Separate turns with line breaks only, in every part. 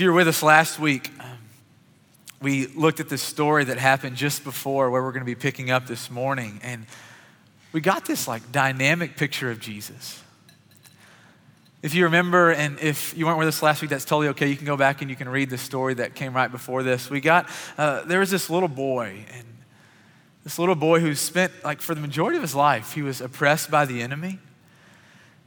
If you were with us last week, we looked at this story that happened just before where we're going to be picking up this morning. And we got this like dynamic picture of Jesus. If you remember, and if you weren't with us last week, that's totally okay. You can go back and you can read the story that came right before this. We got, uh, there was this little boy, and this little boy who spent, like, for the majority of his life, he was oppressed by the enemy.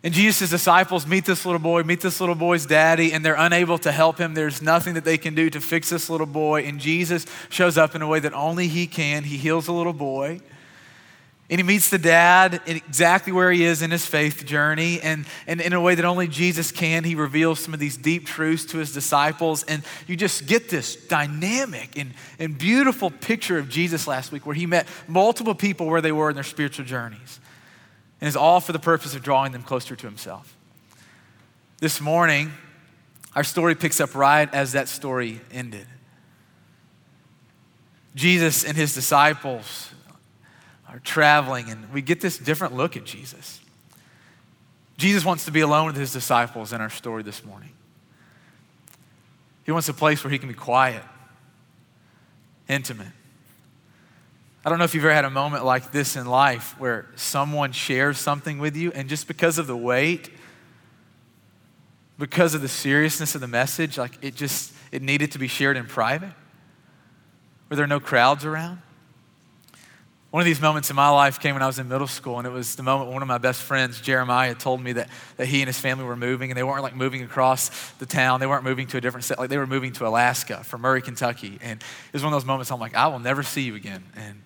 And Jesus' disciples meet this little boy, meet this little boy's daddy, and they're unable to help him. There's nothing that they can do to fix this little boy. And Jesus shows up in a way that only he can. He heals the little boy. And he meets the dad exactly where he is in his faith journey. And, and in a way that only Jesus can, he reveals some of these deep truths to his disciples. And you just get this dynamic and, and beautiful picture of Jesus last week where he met multiple people where they were in their spiritual journeys and is all for the purpose of drawing them closer to himself. This morning, our story picks up right as that story ended. Jesus and his disciples are traveling, and we get this different look at Jesus. Jesus wants to be alone with his disciples in our story this morning. He wants a place where he can be quiet, intimate, I don't know if you've ever had a moment like this in life where someone shares something with you, and just because of the weight, because of the seriousness of the message, like it just it needed to be shared in private, where there are no crowds around. One of these moments in my life came when I was in middle school, and it was the moment one of my best friends, Jeremiah, told me that, that he and his family were moving, and they weren't like moving across the town. They weren't moving to a different set, like they were moving to Alaska from Murray, Kentucky. And it was one of those moments I'm like, I will never see you again. And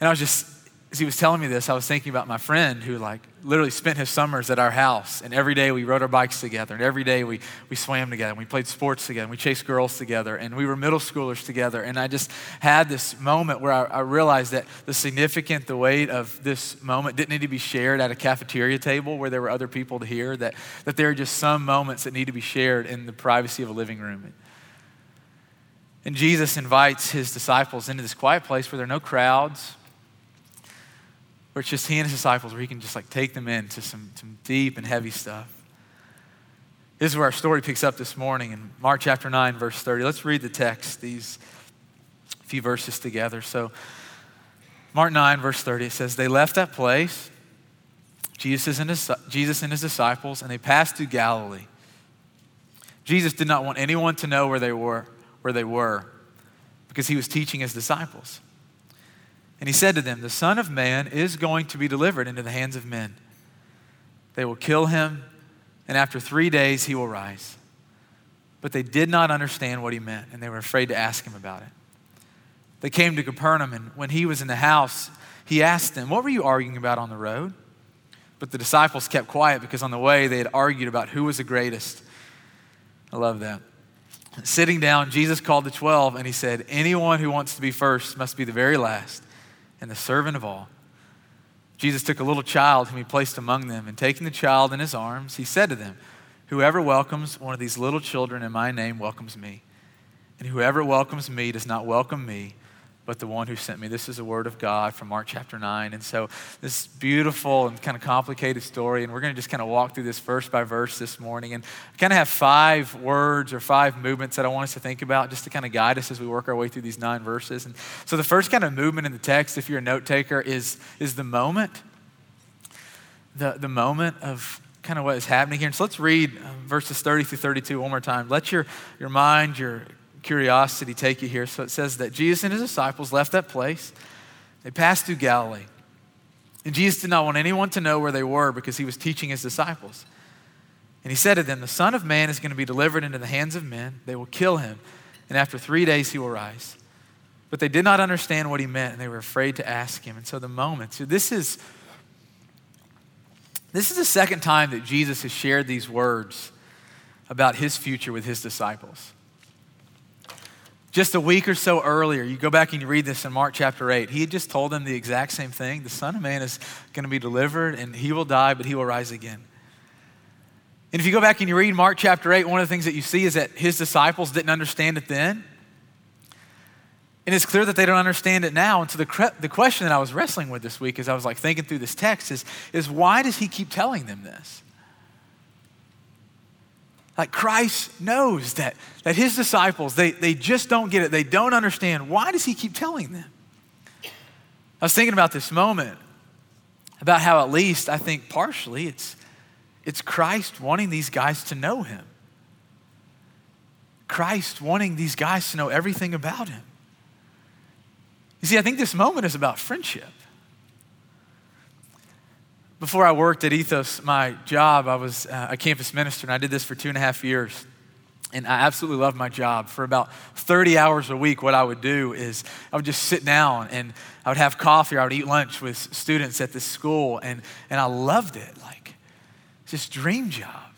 and I was just, as he was telling me this, I was thinking about my friend who like literally spent his summers at our house. And every day we rode our bikes together. And every day we, we swam together. And we played sports together. And we chased girls together. And we were middle schoolers together. And I just had this moment where I, I realized that the significant, the weight of this moment didn't need to be shared at a cafeteria table where there were other people to hear. That, that there are just some moments that need to be shared in the privacy of a living room. And Jesus invites his disciples into this quiet place where there are no crowds, where it's just he and his disciples, where he can just like take them into some, some deep and heavy stuff. This is where our story picks up this morning in Mark chapter 9, verse 30. Let's read the text, these few verses together. So, Mark 9, verse 30, it says, They left that place, Jesus and his, Jesus and his disciples, and they passed through Galilee. Jesus did not want anyone to know where they were, where they were, because he was teaching his disciples. And he said to them, The Son of Man is going to be delivered into the hands of men. They will kill him, and after three days he will rise. But they did not understand what he meant, and they were afraid to ask him about it. They came to Capernaum, and when he was in the house, he asked them, What were you arguing about on the road? But the disciples kept quiet because on the way they had argued about who was the greatest. I love that. Sitting down, Jesus called the twelve and he said, Anyone who wants to be first must be the very last and the servant of all. Jesus took a little child whom he placed among them, and taking the child in his arms, he said to them, Whoever welcomes one of these little children in my name welcomes me. And whoever welcomes me does not welcome me, but the one who sent me. This is a word of God from Mark chapter 9. And so, this beautiful and kind of complicated story, and we're going to just kind of walk through this verse by verse this morning. And I kind of have five words or five movements that I want us to think about just to kind of guide us as we work our way through these nine verses. And so, the first kind of movement in the text, if you're a note taker, is, is the moment. The, the moment of kind of what is happening here. And so let's read um, verses 30 through 32 one more time. Let your, your mind, your curiosity take you here. So it says that Jesus and his disciples left that place. They passed through Galilee. And Jesus did not want anyone to know where they were because he was teaching his disciples. And he said to them, The Son of Man is going to be delivered into the hands of men. They will kill him, and after three days he will rise. But they did not understand what he meant, and they were afraid to ask him. And so the moment, so this is this is the second time that Jesus has shared these words about his future with his disciples. Just a week or so earlier, you go back and you read this in Mark chapter 8. He had just told them the exact same thing. The Son of Man is going to be delivered and he will die, but he will rise again. And if you go back and you read Mark chapter 8, one of the things that you see is that his disciples didn't understand it then. And it's clear that they don't understand it now. And so the, the question that I was wrestling with this week as I was like thinking through this text is, is why does he keep telling them this? Like Christ knows that, that his disciples, they, they just don't get it. They don't understand. Why does he keep telling them? I was thinking about this moment, about how at least I think partially it's, it's Christ wanting these guys to know him. Christ wanting these guys to know everything about him. You see, I think this moment is about friendship. Before I worked at Ethos, my job, I was uh, a campus minister, and I did this for two and a half years. And I absolutely loved my job. For about 30 hours a week, what I would do is I would just sit down and I would have coffee or I would eat lunch with students at this school. And, and I loved it. Like, this dream job.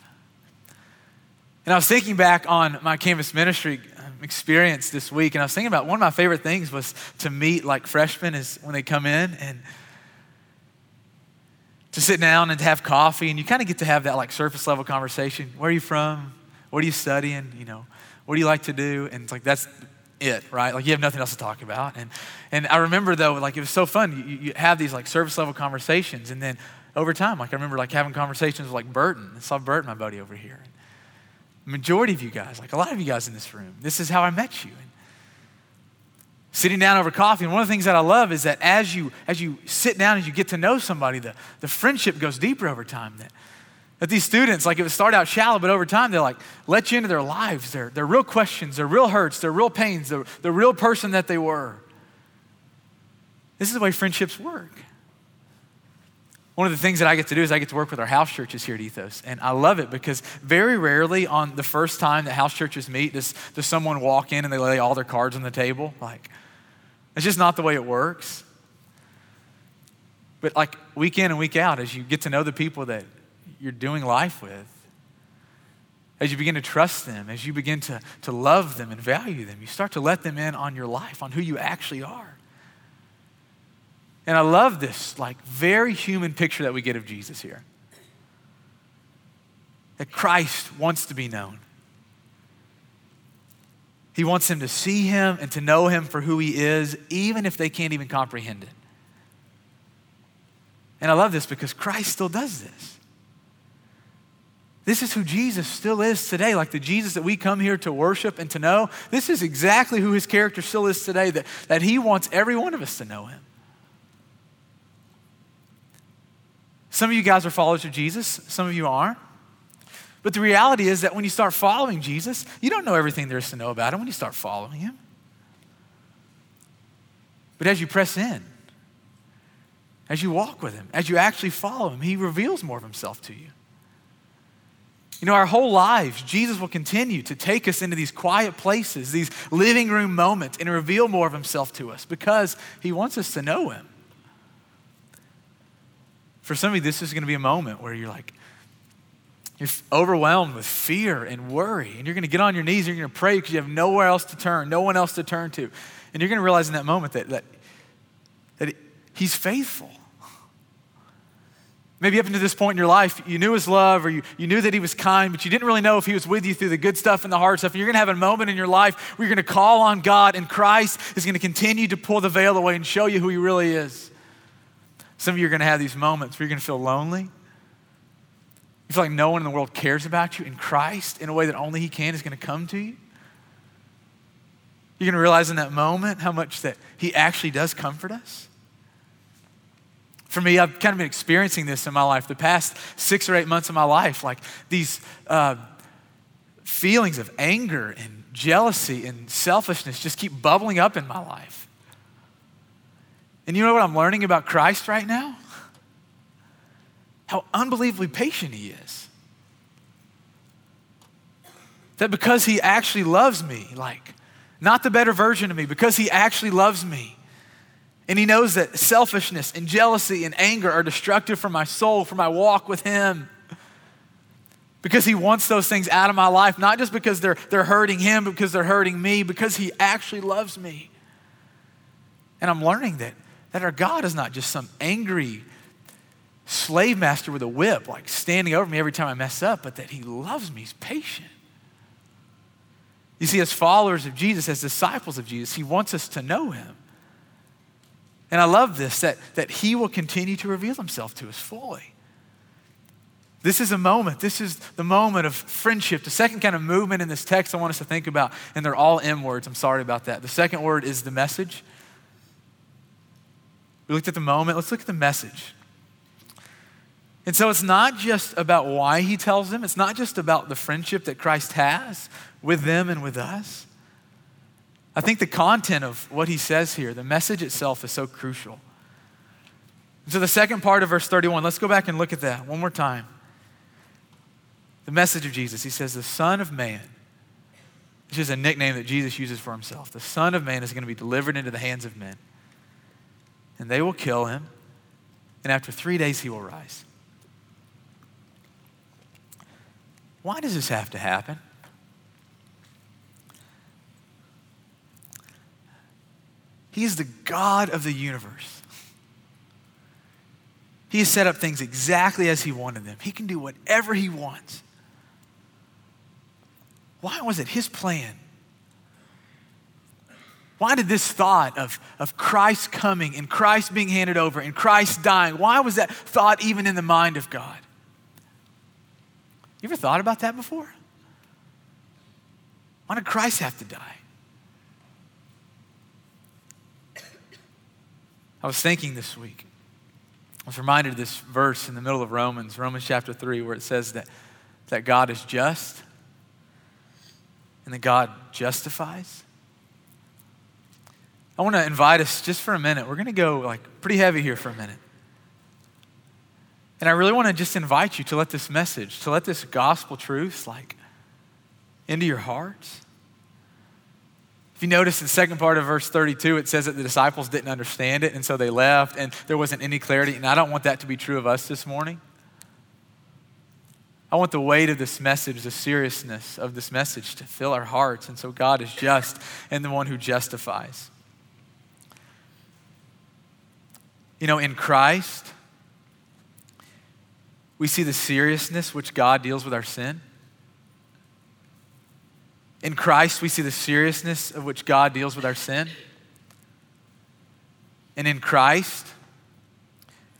And I was thinking back on my campus ministry experience this week, and I was thinking about one of my favorite things was to meet like freshmen is when they come in and to sit down and to have coffee, and you kind of get to have that like surface level conversation. Where are you from? What are you studying? You know, what do you like to do? And it's like that's it, right? Like you have nothing else to talk about. And and I remember though, like it was so fun. You, you have these like surface level conversations, and then over time, like I remember like having conversations with like Burton. I saw Burton, my buddy over here. The majority of you guys, like a lot of you guys in this room, this is how I met you. And sitting down over coffee, and one of the things that I love is that as you as you sit down as you get to know somebody, the, the friendship goes deeper over time. That that these students, like it would start out shallow, but over time they're like let you into their lives, their, their real questions, their real hurts, their real pains, the, the real person that they were. This is the way friendships work. One of the things that I get to do is I get to work with our house churches here at Ethos. And I love it because very rarely on the first time that house churches meet does, does someone walk in and they lay all their cards on the table. Like, it's just not the way it works. But like week in and week out, as you get to know the people that you're doing life with, as you begin to trust them, as you begin to, to love them and value them, you start to let them in on your life, on who you actually are. And I love this, like, very human picture that we get of Jesus here. That Christ wants to be known. He wants them to see him and to know him for who he is, even if they can't even comprehend it. And I love this because Christ still does this. This is who Jesus still is today, like the Jesus that we come here to worship and to know. This is exactly who his character still is today, that, that he wants every one of us to know him. Some of you guys are followers of Jesus, some of you aren't. But the reality is that when you start following Jesus, you don't know everything there is to know about him when you start following him. But as you press in, as you walk with him, as you actually follow him, he reveals more of himself to you. You know, our whole lives, Jesus will continue to take us into these quiet places, these living room moments, and reveal more of himself to us because he wants us to know him. For some of you, this is going to be a moment where you're like, you're overwhelmed with fear and worry, and you're going to get on your knees and you're going to pray because you have nowhere else to turn, no one else to turn to. And you're going to realize in that moment that, that, that He's faithful. Maybe up until this point in your life, you knew his love or you, you knew that he was kind, but you didn't really know if he was with you through the good stuff and the hard stuff. And you're going to have a moment in your life where you're going to call on God, and Christ is going to continue to pull the veil away and show you who he really is. Some of you are going to have these moments where you're going to feel lonely. You feel like no one in the world cares about you, and Christ, in a way that only he can, is going to come to you. You're going to realize in that moment how much that he actually does comfort us. For me, I've kind of been experiencing this in my life the past six or eight months of my life, like these uh, feelings of anger and jealousy and selfishness just keep bubbling up in my life. And you know what I'm learning about Christ right now? How unbelievably patient he is. That because he actually loves me, like, not the better version of me, because he actually loves me, and he knows that selfishness and jealousy and anger are destructive for my soul, for my walk with him. Because he wants those things out of my life, not just because they're, they're hurting him, but because they're hurting me, because he actually loves me. And I'm learning that, that our God is not just some angry slave master with a whip, like standing over me every time I mess up, but that he loves me, he's patient. You see, as followers of Jesus, as disciples of Jesus, he wants us to know him. And I love this that, that He will continue to reveal Himself to us fully. This is a moment. This is the moment of friendship. The second kind of movement in this text I want us to think about, and they're all M words. I'm sorry about that. The second word is the message. We looked at the moment. Let's look at the message. And so it's not just about why he tells them, it's not just about the friendship that Christ has with them and with us. I think the content of what he says here, the message itself, is so crucial. So, the second part of verse 31, let's go back and look at that one more time. The message of Jesus, he says, the Son of Man, which is a nickname that Jesus uses for himself. The Son of Man is going to be delivered into the hands of men, and they will kill him, and after three days he will rise. Why does this have to happen? He is the God of the universe. He has set up things exactly as He wanted them. He can do whatever He wants. Why was it His plan? Why did this thought of, of Christ coming and Christ being handed over and Christ dying, why was that thought even in the mind of God? You ever thought about that before? Why did Christ have to die? I was thinking this week, I was reminded of this verse in the middle of Romans, Romans chapter 3, where it says that, that God is just and that God justifies. I want to invite us just for a minute. We're going to go like pretty heavy here for a minute. And I really want to just invite you to let this message, to let this gospel truth like into your hearts. If you notice in the second part of verse 32, it says that the disciples didn't understand it, and so they left, and there wasn't any clarity. And I don't want that to be true of us this morning. I want the weight of this message, the seriousness of this message to fill our hearts. And so God is just and the one who justifies. You know, in Christ, we see the seriousness which God deals with our sin. In Christ, we see the seriousness of which God deals with our sin. And in Christ,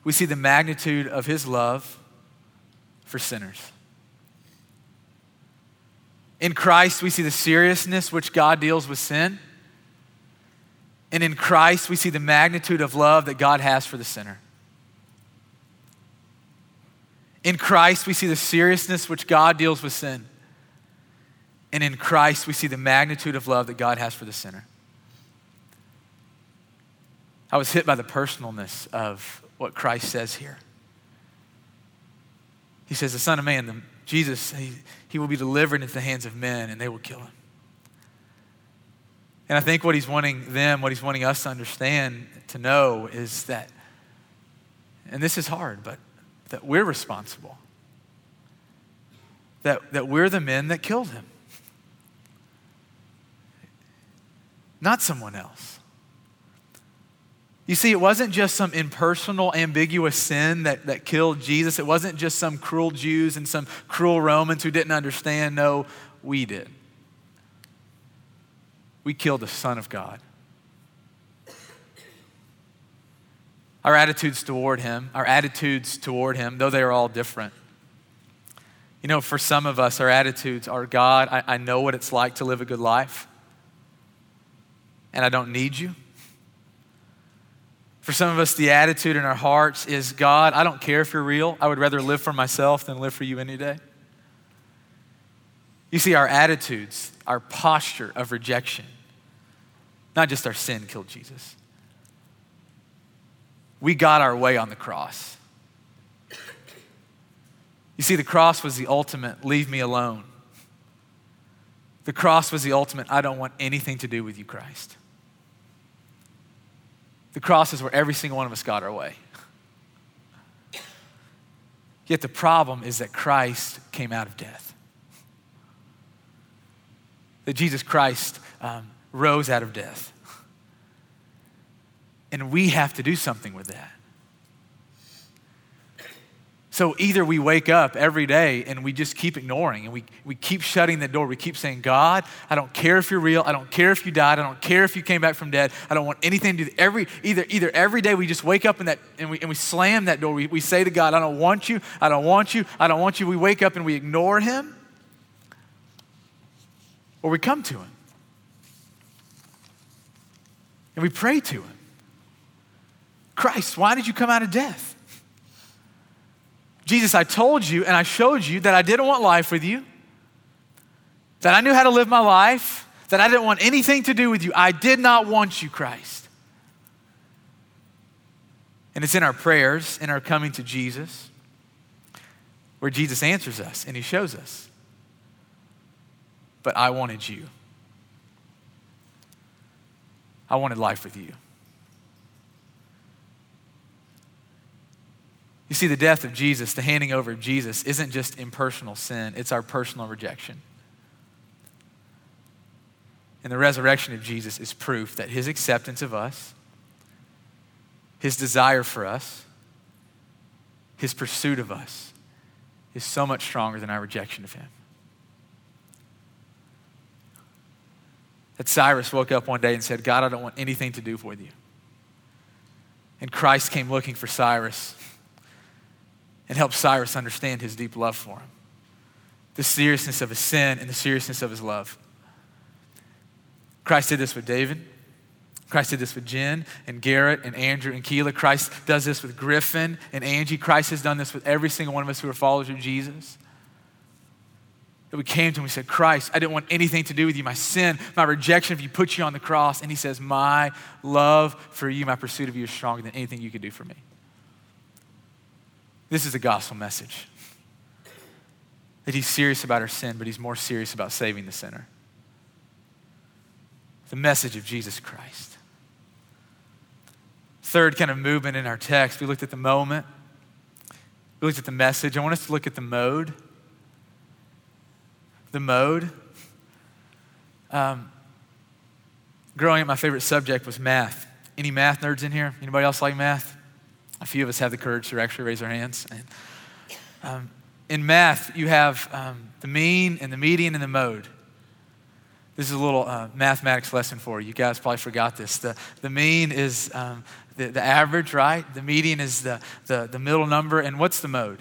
we see the magnitude of his love for sinners. In Christ, we see the seriousness which God deals with sin. And in Christ, we see the magnitude of love that God has for the sinner. In Christ, we see the seriousness which God deals with sin. And in Christ, we see the magnitude of love that God has for the sinner. I was hit by the personalness of what Christ says here. He says, The Son of Man, the, Jesus, he, he will be delivered into the hands of men and they will kill him. And I think what he's wanting them, what he's wanting us to understand, to know is that, and this is hard, but that we're responsible. That, that we're the men that killed him, not someone else. You see, it wasn't just some impersonal, ambiguous sin that, that killed Jesus. It wasn't just some cruel Jews and some cruel Romans who didn't understand. No, we did. We killed the Son of God. Our attitudes toward Him, our attitudes toward Him, though they are all different. You know, for some of us, our attitudes are God, I, I know what it's like to live a good life, and I don't need you. For some of us, the attitude in our hearts is God, I don't care if you're real. I would rather live for myself than live for you any day. You see, our attitudes, our posture of rejection, not just our sin killed Jesus we got our way on the cross. You see, the cross was the ultimate leave me alone. The cross was the ultimate I don't want anything to do with you, Christ. The cross is where every single one of us got our way. Yet the problem is that Christ came out of death. That Jesus Christ um, rose out of death. And we have to do something with that. So either we wake up every day and we just keep ignoring and we, we keep shutting the door. We keep saying, God, I don't care if you're real. I don't care if you died. I don't care if you came back from dead. I don't want anything to do. Every, either, either every day we just wake up in that, and, we, and we slam that door. We, we say to God, I don't want you. I don't want you. I don't want you. We wake up and we ignore him. Or we come to him. And we pray to him. Christ, why did you come out of death? Jesus, I told you and I showed you that I didn't want life with you, that I knew how to live my life, that I didn't want anything to do with you. I did not want you, Christ. And it's in our prayers, in our coming to Jesus, where Jesus answers us and he shows us. But I wanted you. I wanted life with you. You see, the death of Jesus, the handing over of Jesus, isn't just impersonal sin, it's our personal rejection. And the resurrection of Jesus is proof that his acceptance of us, his desire for us, his pursuit of us is so much stronger than our rejection of him. That Cyrus woke up one day and said, God, I don't want anything to do with you. And Christ came looking for Cyrus and helped Cyrus understand his deep love for him, the seriousness of his sin and the seriousness of his love. Christ did this with David. Christ did this with Jen and Garrett and Andrew and Keela. Christ does this with Griffin and Angie. Christ has done this with every single one of us who are followers of Jesus. That we came to him and we said, Christ, I didn't want anything to do with you. My sin, my rejection of you put you on the cross. And he says, My love for you, my pursuit of you is stronger than anything you could do for me. This is a gospel message that he's serious about our sin, but he's more serious about saving the sinner. The message of Jesus Christ. Third kind of movement in our text, we looked at the moment, we looked at the message. I want us to look at the mode. The mode. Um, growing up, my favorite subject was math. Any math nerds in here? Anybody else like math? A few of us have the courage to actually raise our hands. And, um, in math, you have um, the mean and the median and the mode. This is a little uh, mathematics lesson for you. You guys probably forgot this. The, the mean is um, the, the average, right? The median is the, the, the middle number. And what's the mode?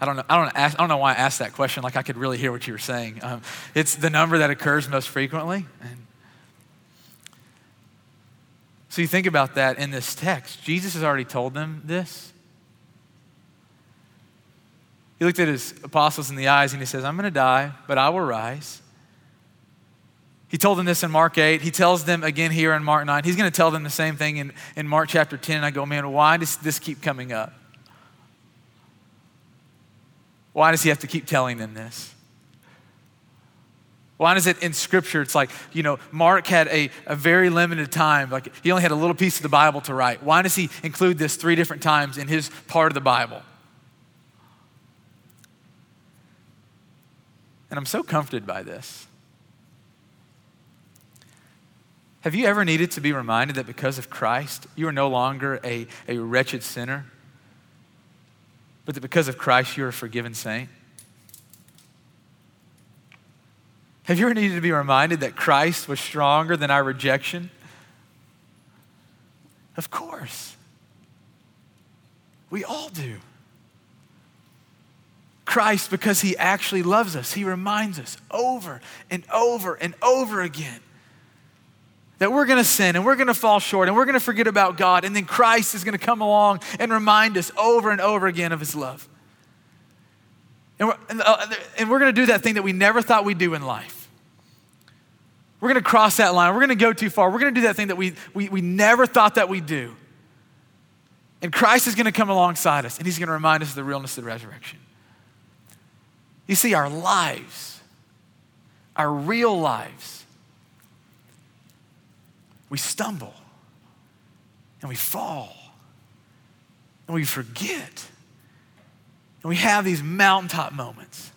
I don't know. I don't, ask, I don't know why I asked that question. Like I could really hear what you were saying. Um, it's the number that occurs most frequently. And so you think about that in this text. Jesus has already told them this. He looked at his apostles in the eyes and he says, I'm going to die, but I will rise. He told them this in Mark 8. He tells them again here in Mark 9. He's going to tell them the same thing in, in Mark chapter 10. And I go, man, why does this keep coming up? Why does he have to keep telling them this? Why is it in scripture? It's like, you know, Mark had a, a very limited time. Like, he only had a little piece of the Bible to write. Why does he include this three different times in his part of the Bible? And I'm so comforted by this. Have you ever needed to be reminded that because of Christ, you are no longer a, a wretched sinner, but that because of Christ, you're a forgiven saint? Have you ever needed to be reminded that Christ was stronger than our rejection? Of course. We all do. Christ, because he actually loves us, he reminds us over and over and over again that we're going to sin and we're going to fall short and we're going to forget about God. And then Christ is going to come along and remind us over and over again of his love. And we're, and, uh, we're going to do that thing that we never thought we'd do in life. We're going to cross that line. We're going to go too far. We're going to do that thing that we, we, we never thought that we'd do. And Christ is going to come alongside us and he's going to remind us of the realness of the resurrection. You see, our lives, our real lives, we stumble and we fall and we forget. And we have these mountaintop moments.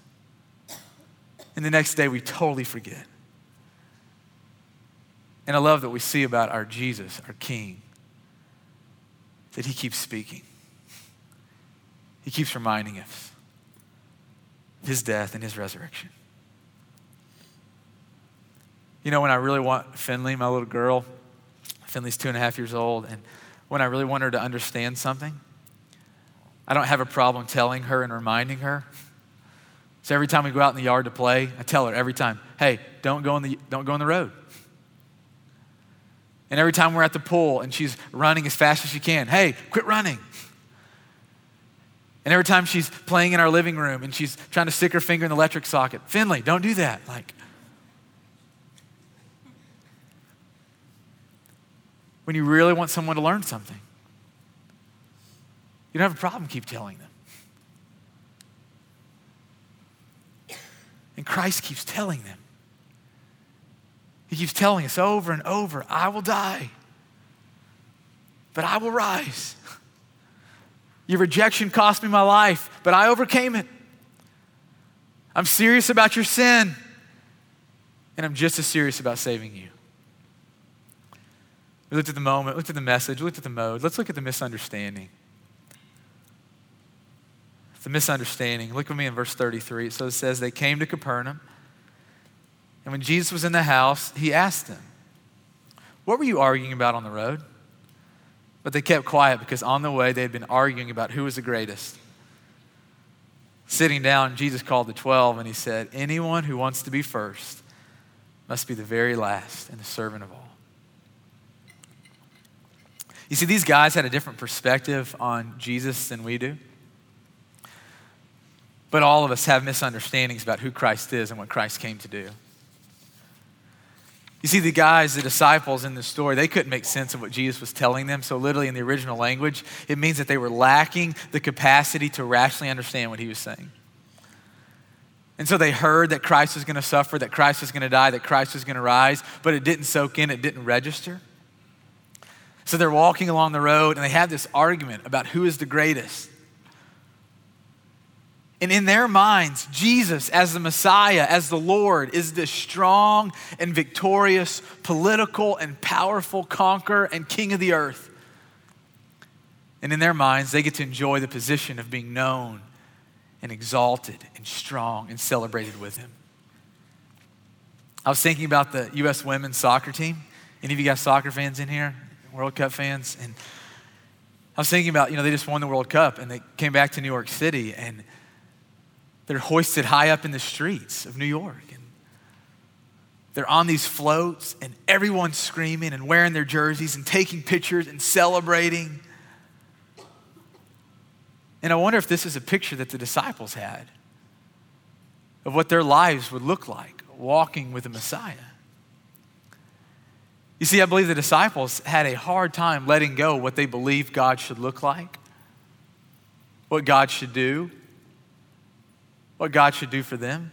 And the next day we totally forget. And I love that we see about our Jesus, our King, that he keeps speaking. He keeps reminding us of his death and his resurrection. You know, when I really want Finley, my little girl, Finley's two and a half years old, and when I really want her to understand something, I don't have a problem telling her and reminding her. So every time we go out in the yard to play, I tell her every time, hey, don't go in the, don't go in the road. And every time we're at the pool and she's running as fast as she can, hey, quit running. And every time she's playing in our living room and she's trying to stick her finger in the electric socket, Finley, don't do that. Like, when you really want someone to learn something, you don't have a problem keep telling them. And Christ keeps telling them. He keeps telling us over and over I will die, but I will rise. Your rejection cost me my life, but I overcame it. I'm serious about your sin, and I'm just as serious about saving you. We looked at the moment, looked at the message, looked at the mode. Let's look at the misunderstanding. The misunderstanding. Look with me in verse 33. So it says, They came to Capernaum, and when Jesus was in the house, he asked them, What were you arguing about on the road? But they kept quiet because on the way they had been arguing about who was the greatest. Sitting down, Jesus called the twelve and he said, Anyone who wants to be first must be the very last and the servant of all. You see, these guys had a different perspective on Jesus than we do. But all of us have misunderstandings about who Christ is and what Christ came to do. You see, the guys, the disciples in the story, they couldn't make sense of what Jesus was telling them. So, literally, in the original language, it means that they were lacking the capacity to rationally understand what he was saying. And so they heard that Christ was going to suffer, that Christ was going to die, that Christ was going to rise, but it didn't soak in, it didn't register. So they're walking along the road and they have this argument about who is the greatest. And in their minds, Jesus, as the Messiah, as the Lord, is this strong and victorious, political and powerful conqueror and king of the earth. And in their minds, they get to enjoy the position of being known and exalted and strong and celebrated with him. I was thinking about the U.S. women's soccer team. Any of you guys soccer fans in here? World Cup fans. And I was thinking about, you know, they just won the World Cup and they came back to New York City and they're hoisted high up in the streets of New York. And they're on these floats and everyone's screaming and wearing their jerseys and taking pictures and celebrating. And I wonder if this is a picture that the disciples had of what their lives would look like walking with the Messiah. You see, I believe the disciples had a hard time letting go what they believed God should look like, what God should do, what God should do for them.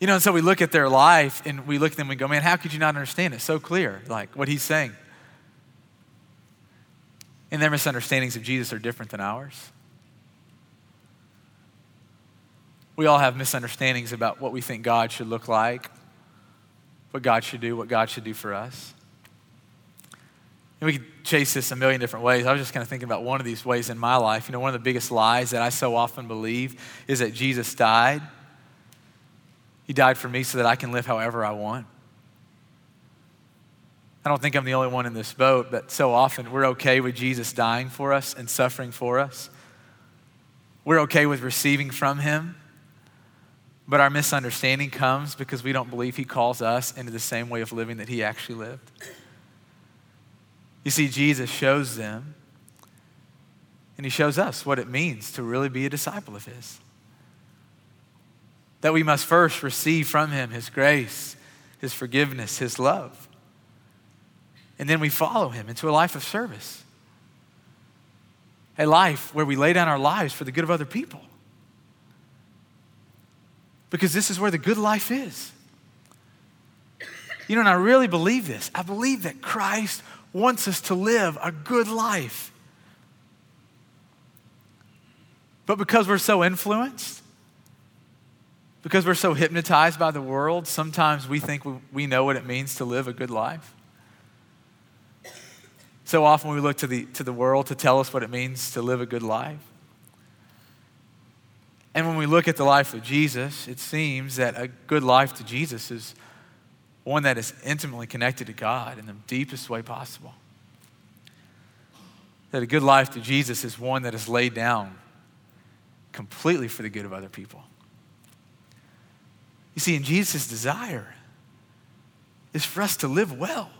You know, and so we look at their life and we look at them and we go, man, how could you not understand it? So clear, like what he's saying. And their misunderstandings of Jesus are different than ours. We all have misunderstandings about what we think God should look like, what God should do, what God should do for us. And we could chase this a million different ways. I was just kind of thinking about one of these ways in my life. You know, one of the biggest lies that I so often believe is that Jesus died. He died for me so that I can live however I want. I don't think I'm the only one in this boat, but so often we're okay with Jesus dying for us and suffering for us. We're okay with receiving from him but our misunderstanding comes because we don't believe he calls us into the same way of living that he actually lived. You see, Jesus shows them, and he shows us what it means to really be a disciple of his. That we must first receive from him his grace, his forgiveness, his love. And then we follow him into a life of service, a life where we lay down our lives for the good of other people. Because this is where the good life is. You know, and I really believe this. I believe that Christ wants us to live a good life. But because we're so influenced, because we're so hypnotized by the world, sometimes we think we know what it means to live a good life. So often we look to the, to the world to tell us what it means to live a good life. And when we look at the life of Jesus, it seems that a good life to Jesus is one that is intimately connected to God in the deepest way possible. That a good life to Jesus is one that is laid down completely for the good of other people. You see, in Jesus' desire is for us to live well,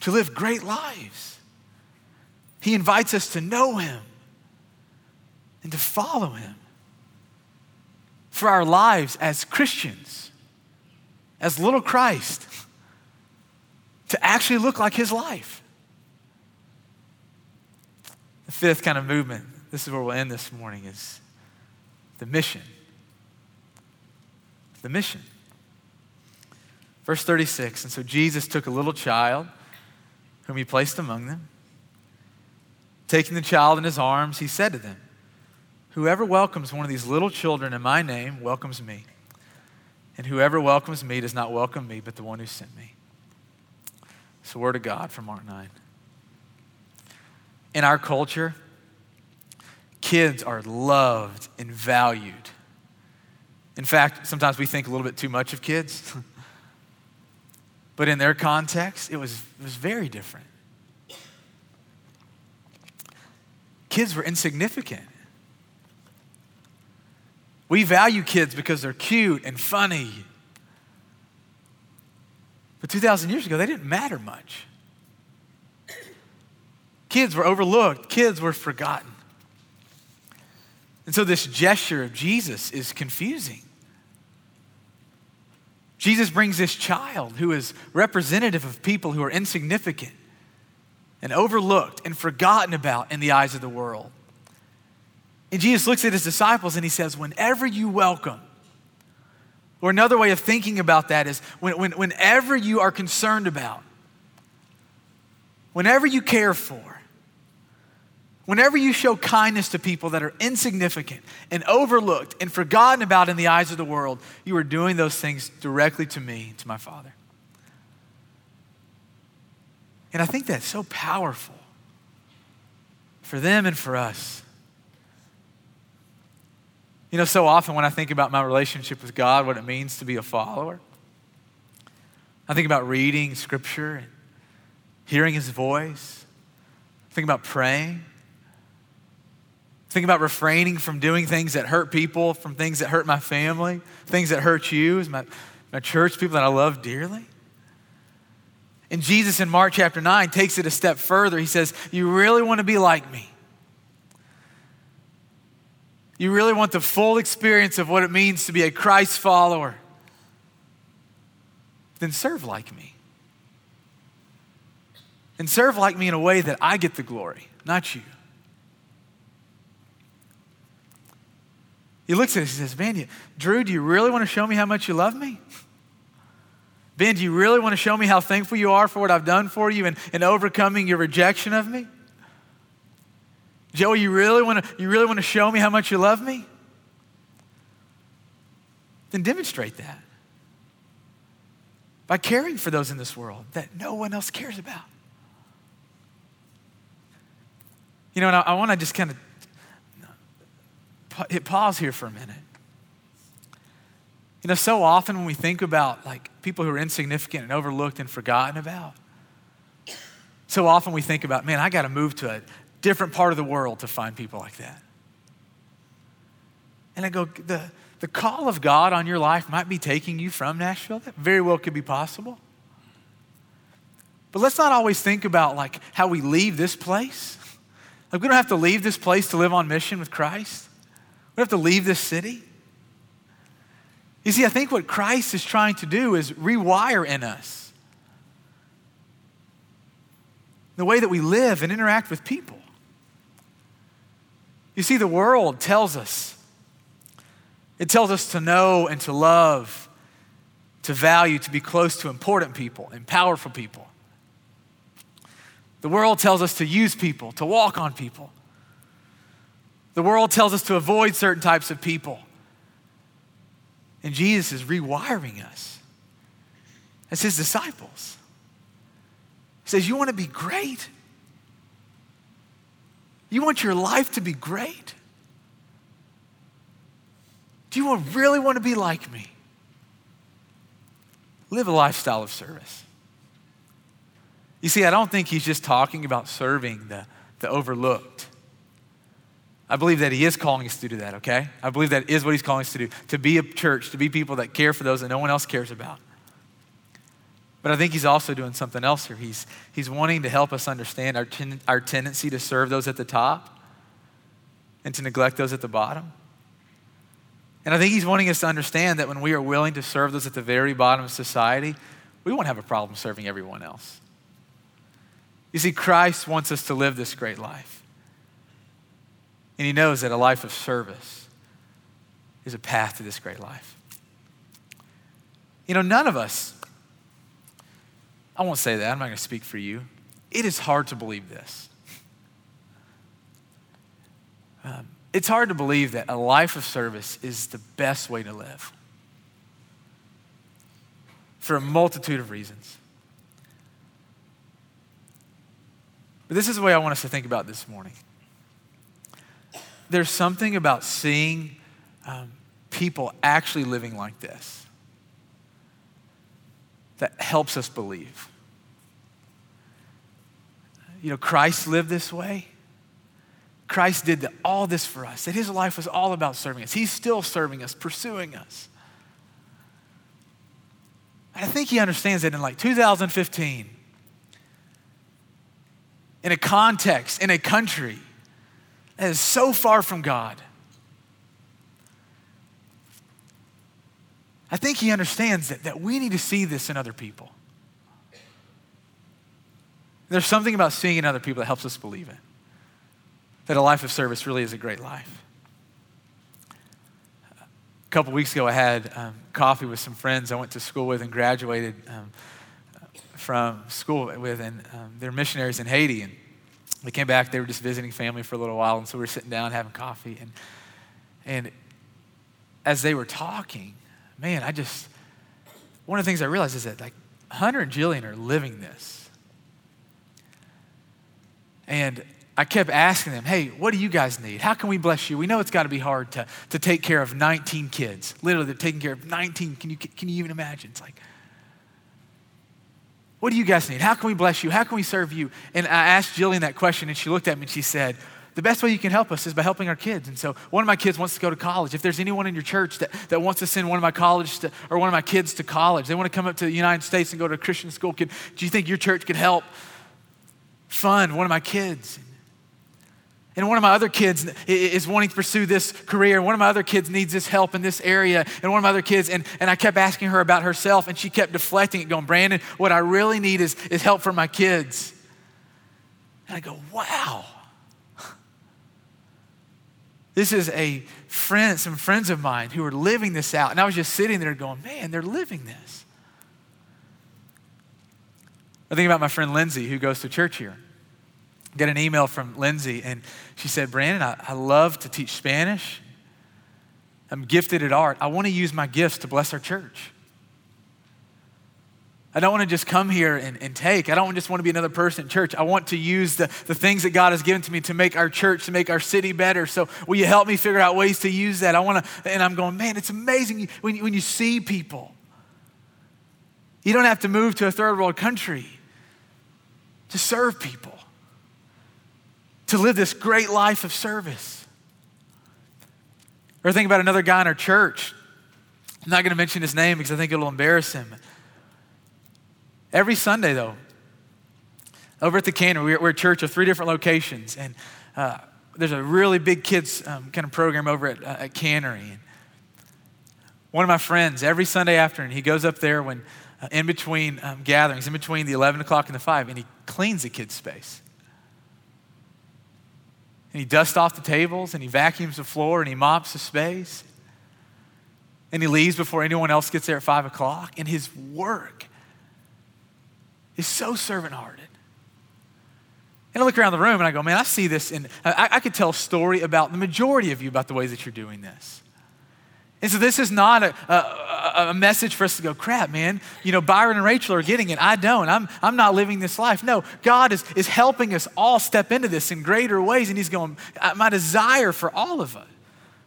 to live great lives. He invites us to know Him and to follow Him for our lives as Christians, as little Christ, to actually look like His life. The fifth kind of movement, this is where we'll end this morning, is the mission. The mission. Verse 36 And so Jesus took a little child whom he placed among them. Taking the child in his arms, he said to them, Whoever welcomes one of these little children in my name welcomes me. And whoever welcomes me does not welcome me, but the one who sent me. It's the word of God from Mark 9. In our culture, kids are loved and valued. In fact, sometimes we think a little bit too much of kids. but in their context, it was, it was very different. Kids were insignificant. We value kids because they're cute and funny. But 2,000 years ago, they didn't matter much. Kids were overlooked, kids were forgotten. And so, this gesture of Jesus is confusing. Jesus brings this child who is representative of people who are insignificant and overlooked and forgotten about in the eyes of the world. And Jesus looks at his disciples and he says, Whenever you welcome, or another way of thinking about that is when, when, whenever you are concerned about, whenever you care for, whenever you show kindness to people that are insignificant and overlooked and forgotten about in the eyes of the world, you are doing those things directly to me, to my Father. And I think that's so powerful for them and for us. You know, so often when I think about my relationship with God, what it means to be a follower, I think about reading scripture and hearing his voice. I think about praying. I think about refraining from doing things that hurt people, from things that hurt my family, things that hurt you, my, my church, people that I love dearly. And Jesus in Mark chapter 9 takes it a step further. He says, You really want to be like me? You really want the full experience of what it means to be a Christ follower, then serve like me. And serve like me in a way that I get the glory, not you. He looks at us and says, Man, you, Drew, do you really want to show me how much you love me? Ben, do you really want to show me how thankful you are for what I've done for you and, and overcoming your rejection of me? Joey, you really want to you really want to show me how much you love me? Then demonstrate that by caring for those in this world that no one else cares about. You know, and I, I want to just kind of hit pause here for a minute. You know, so often when we think about like people who are insignificant and overlooked and forgotten about, so often we think about, man, I got to move to a, different part of the world to find people like that. And I go, the, the call of God on your life might be taking you from Nashville. That very well could be possible. But let's not always think about like how we leave this place. Like we don't have to leave this place to live on mission with Christ. We don't have to leave this city. You see, I think what Christ is trying to do is rewire in us the way that we live and interact with people. You see, the world tells us, it tells us to know and to love, to value, to be close to important people and powerful people. The world tells us to use people, to walk on people. The world tells us to avoid certain types of people. And Jesus is rewiring us as his disciples. He says, You want to be great? You want your life to be great? Do you really want to be like me? Live a lifestyle of service. You see, I don't think he's just talking about serving the, the overlooked. I believe that he is calling us to do that, okay? I believe that is what he's calling us to do to be a church, to be people that care for those that no one else cares about. But I think he's also doing something else here. He's, he's wanting to help us understand our, ten, our tendency to serve those at the top and to neglect those at the bottom. And I think he's wanting us to understand that when we are willing to serve those at the very bottom of society, we won't have a problem serving everyone else. You see, Christ wants us to live this great life. And he knows that a life of service is a path to this great life. You know, none of us, I won't say that, I'm not going to speak for you. It is hard to believe this. Um, it's hard to believe that a life of service is the best way to live for a multitude of reasons. But this is the way I want us to think about this morning. There's something about seeing um, people actually living like this that helps us believe. You know, Christ lived this way. Christ did all this for us, that his life was all about serving us. He's still serving us, pursuing us. I think he understands that in like 2015 in a context, in a country that is so far from God. I think he understands that, that we need to see this in other people. There's something about seeing in other people that helps us believe it. That a life of service really is a great life. A couple weeks ago, I had um, coffee with some friends I went to school with and graduated um, from school with, and um, they're missionaries in Haiti. And they came back, they were just visiting family for a little while, and so we were sitting down having coffee. And, and as they were talking, man, I just, one of the things I realized is that like Hunter and Jillian are living this. And I kept asking them, hey, what do you guys need? How can we bless you? We know it's got to be hard to, to take care of 19 kids. Literally, they're taking care of 19. Can you, can you even imagine? It's like, what do you guys need? How can we bless you? How can we serve you? And I asked Jillian that question, and she looked at me and she said, the best way you can help us is by helping our kids. And so one of my kids wants to go to college. If there's anyone in your church that, that wants to send one of my college to, or one of my kids to college, they want to come up to the United States and go to a Christian school, Can, do you think your church could help fund one of my kids? And one of my other kids is wanting to pursue this career. One of my other kids needs this help in this area. And one of my other kids, and, and I kept asking her about herself, and she kept deflecting it, going, Brandon, what I really need is, is help for my kids. And I go, wow. This is a friend, some friends of mine who are living this out. And I was just sitting there going, man, they're living this. I think about my friend Lindsay, who goes to church here get an email from Lindsay, and she said, Brandon, I, I love to teach Spanish. I'm gifted at art. I want to use my gifts to bless our church. I don't want to just come here and, and take. I don't just want to be another person in church. I want to use the, the things that God has given to me to make our church, to make our city better. So, will you help me figure out ways to use that? I want to, and I'm going, man, it's amazing when when you see people. You don't have to move to a third world country to serve people to live this great life of service. Or think about another guy in our church. I'm not going to mention his name because I think it'll embarrass him. Every Sunday, though, over at the cannery, we're, we're a church of three different locations, and uh, there's a really big kids um, kind of program over at, uh, at Cannery. And one of my friends, every Sunday afternoon, he goes up there when uh, in between um, gatherings, in between the 11 o'clock and the 5, and he cleans the kids' space and he dusts off the tables and he vacuums the floor and he mops the space. And he leaves before anyone else gets there at five o'clock. And his work is so servant hearted. And I look around the room and I go, man, I see this, and I, I could tell a story about the majority of you about the ways that you're doing this. And so this is not a, a, a, message for us to go, crap, man, you know, Byron and Rachel are getting it. I don't. I'm, I'm not living this life. No, God is, is helping us all step into this in greater ways. And He's going, my desire for all of us,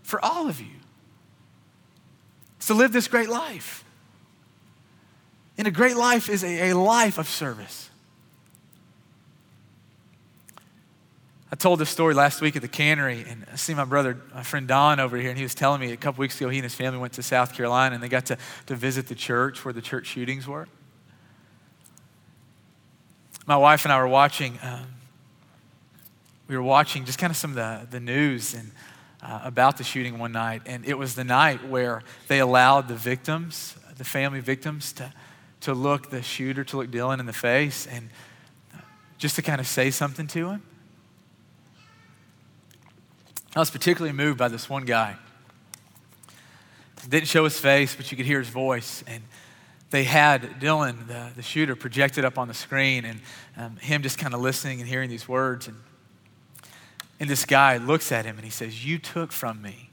for all of you, is to live this great life. And a great life is a, a life of service. I told this story last week at the cannery, and I see my brother, my friend Don over here, and he was telling me a couple weeks ago he and his family went to South Carolina and they got to, to visit the church where the church shootings were. My wife and I were watching, um, we were watching just kind of some of the, the news and uh, about the shooting one night, and it was the night where they allowed the victims, the family victims, to, to look the shooter, to look Dylan in the face, and just to kind of say something to him. I was particularly moved by this one guy. Didn't show his face, but you could hear his voice. And they had Dylan, the, the shooter, projected up on the screen, and um, him just kind of listening and hearing these words. And, and this guy looks at him and he says, You took from me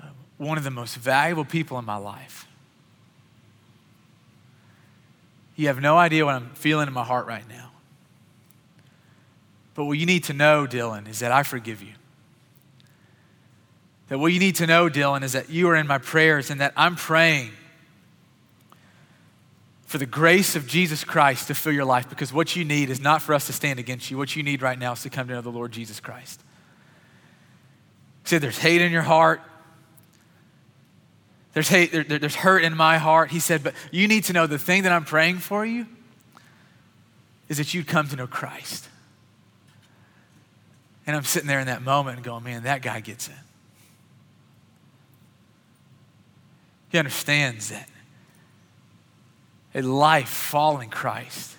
uh, one of the most valuable people in my life. You have no idea what I'm feeling in my heart right now. But what you need to know, Dylan, is that I forgive you. That what you need to know, Dylan, is that you are in my prayers and that I'm praying for the grace of Jesus Christ to fill your life because what you need is not for us to stand against you. What you need right now is to come to know the Lord Jesus Christ. See, There's hate in your heart. There's hate, there, there's hurt in my heart. He said, But you need to know the thing that I'm praying for you is that you'd come to know Christ. And I'm sitting there in that moment going, man, that guy gets it. He understands that a life following Christ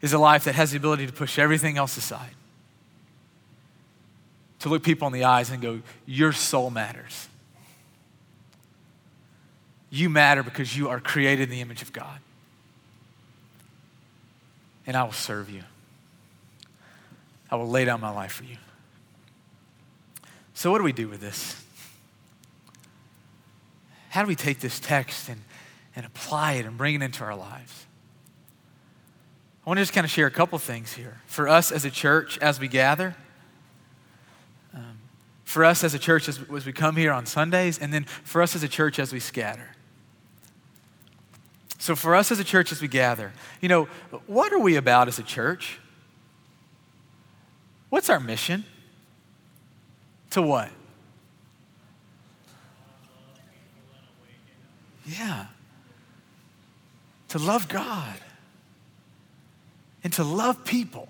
is a life that has the ability to push everything else aside, to look people in the eyes and go, Your soul matters. You matter because you are created in the image of God. And I will serve you. I will lay down my life for you. So, what do we do with this? How do we take this text and, and apply it and bring it into our lives? I want to just kind of share a couple things here. For us as a church, as we gather, um, for us as a church as, as we come here on Sundays, and then for us as a church as we scatter. So, for us as a church as we gather, you know, what are we about as a church? What's our mission? To what? Yeah. To love God and to love people.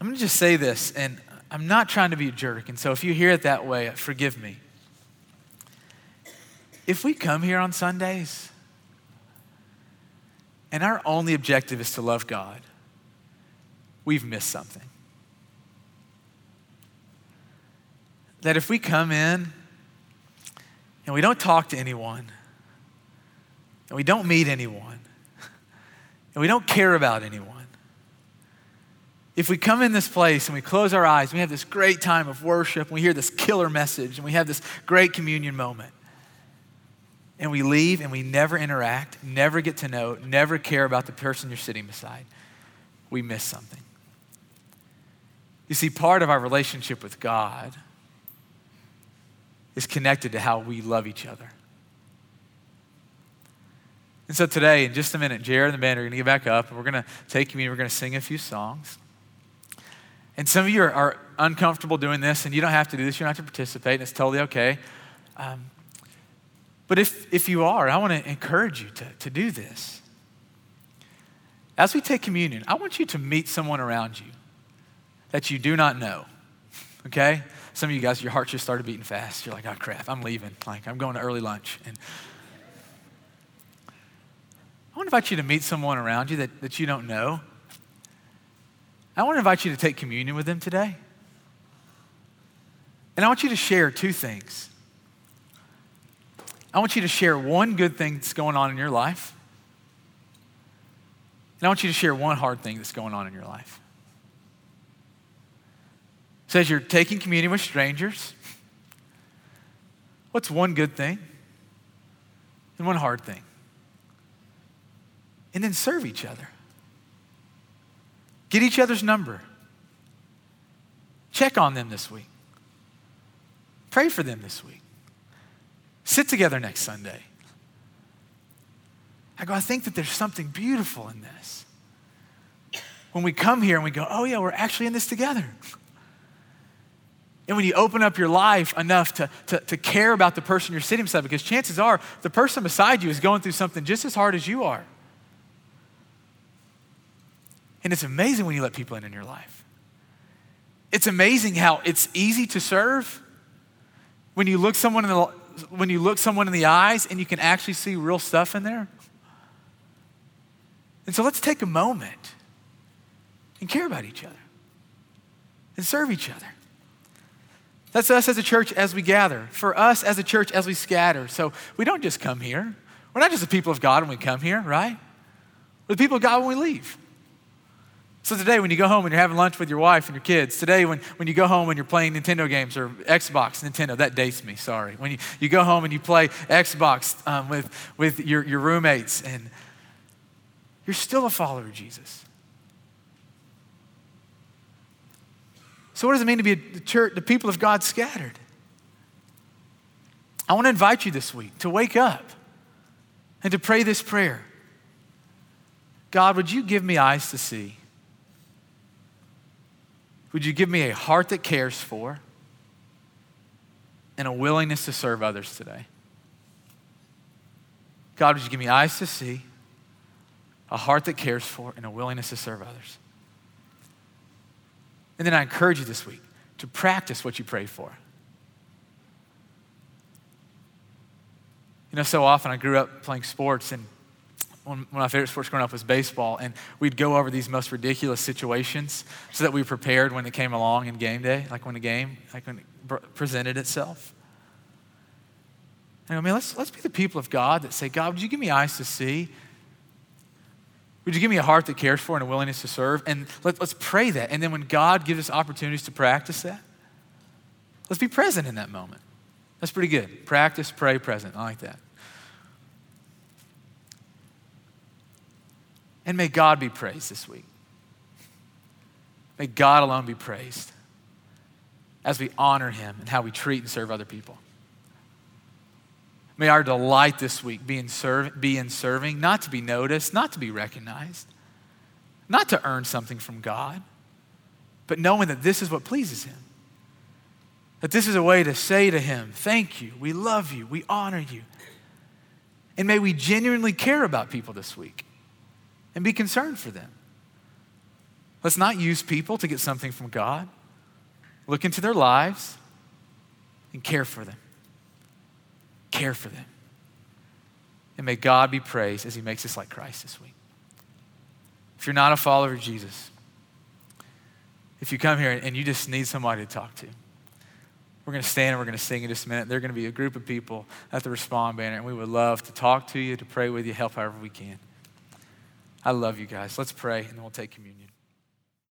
I'm, going to just say this, and I'm not trying to be a jerk, and so if you hear it that way, forgive me. If we come here on Sundays, and our only objective is to love God, we've missed something. That if we come in and we don't talk to anyone, and we don't meet anyone, and we don't care about anyone, if we come in this place and we close our eyes, we have this great time of worship, and we hear this killer message, and we have this great communion moment, and we leave and we never interact, never get to know, never care about the person you're sitting beside, we miss something. You see, part of our relationship with God is connected to how we love each other. And so today, in just a minute, Jared and the band are going to get back up and we're going to take communion. We're going to sing a few songs. And some of you are, are, uncomfortable doing this, and you don't have to do this. You don't have to participate, and it's totally okay. Um, but if, if you are, I want to encourage you to, to do this. As we take communion, I want you to meet someone around you that you do not know. Okay? Some of you guys, your heart just started beating fast. You're like, oh crap, I'm leaving. Like, I'm going to early lunch. And I want to invite you to meet someone around you that, that you don't know. I want to invite you to take communion with them today. And I want you to share two things. I want you to share one good thing that's going on in your life. And I want you to share one hard thing that's going on in your life. says you're taking communion with strangers. What's one good thing and one hard thing? And then serve each other. Get each other's number. Check on them this week. Pray for them this week. Sit together next Sunday. I go, I think that there's something beautiful in this. When we come here and we go, oh, yeah, we're actually in this together. And when you open up your life enough to, to, to, care about the person you're sitting beside, because chances are the person beside you is going through something just as hard as you are. And it's amazing when you let people in in your life. It's amazing how it's easy to serve when you look someone in the, when you look someone in the eyes and you can actually see real stuff in there. And so let's take a moment and care about each other and serve each other. That's us as a church as we gather. For us as a church as we scatter. So we don't just come here. We're not just the people of God when we come here, right? We're the people of God when we leave. So today, when you go home and you're having lunch with your wife and your kids, today, when, when you go home and you're playing Nintendo games or Xbox, Nintendo, that dates me, sorry. When you, you go home and you play Xbox um, with, with your, your roommates, and you're still a follower of Jesus. So, what does it mean to be a church, the people of God scattered? I want to invite you this week to wake up and to pray this prayer God, would you give me eyes to see? Would you give me a heart that cares for and a willingness to serve others today? God, would you give me eyes to see, a heart that cares for, and a willingness to serve others? And then I encourage you this week to practice what you pray for. You know, so often I grew up playing sports, and one of my favorite sports growing up was baseball, and we'd go over these most ridiculous situations so that we prepared when it came along in game day, like when the game, like when it presented itself. And I mean, let's, let's be the people of God that say, God, would you give me eyes to see? Would you give me a heart that cares for and a willingness to serve? And let, let, us pray that. And then when God gives us opportunities to practice that, let's be present in that moment. That's pretty good. Practice, pray, present. I like that. And may God be praised this week. May God alone be praised as we honor him and how we treat and serve other people. May our delight this week be in, serve, be in serving, not to be noticed, not to be recognized, not to earn something from God, but knowing that this is what pleases Him. That this is a way to say to Him, Thank you, we love you, we honor you. And may we genuinely care about people this week and be concerned for them. Let's not use people to get something from God. Look into their lives and care for them care for them. And may God be praised as He makes us like Christ this week. If you're not a follower of Jesus, if you come here and you just need somebody to talk to, we're going to stand and we're going to sing in just a minute. There's going to be a group of people at the Respond banner, and we would love to talk to you, to pray with you, help however we can. I love you guys. Let's pray, and then we'll take communion.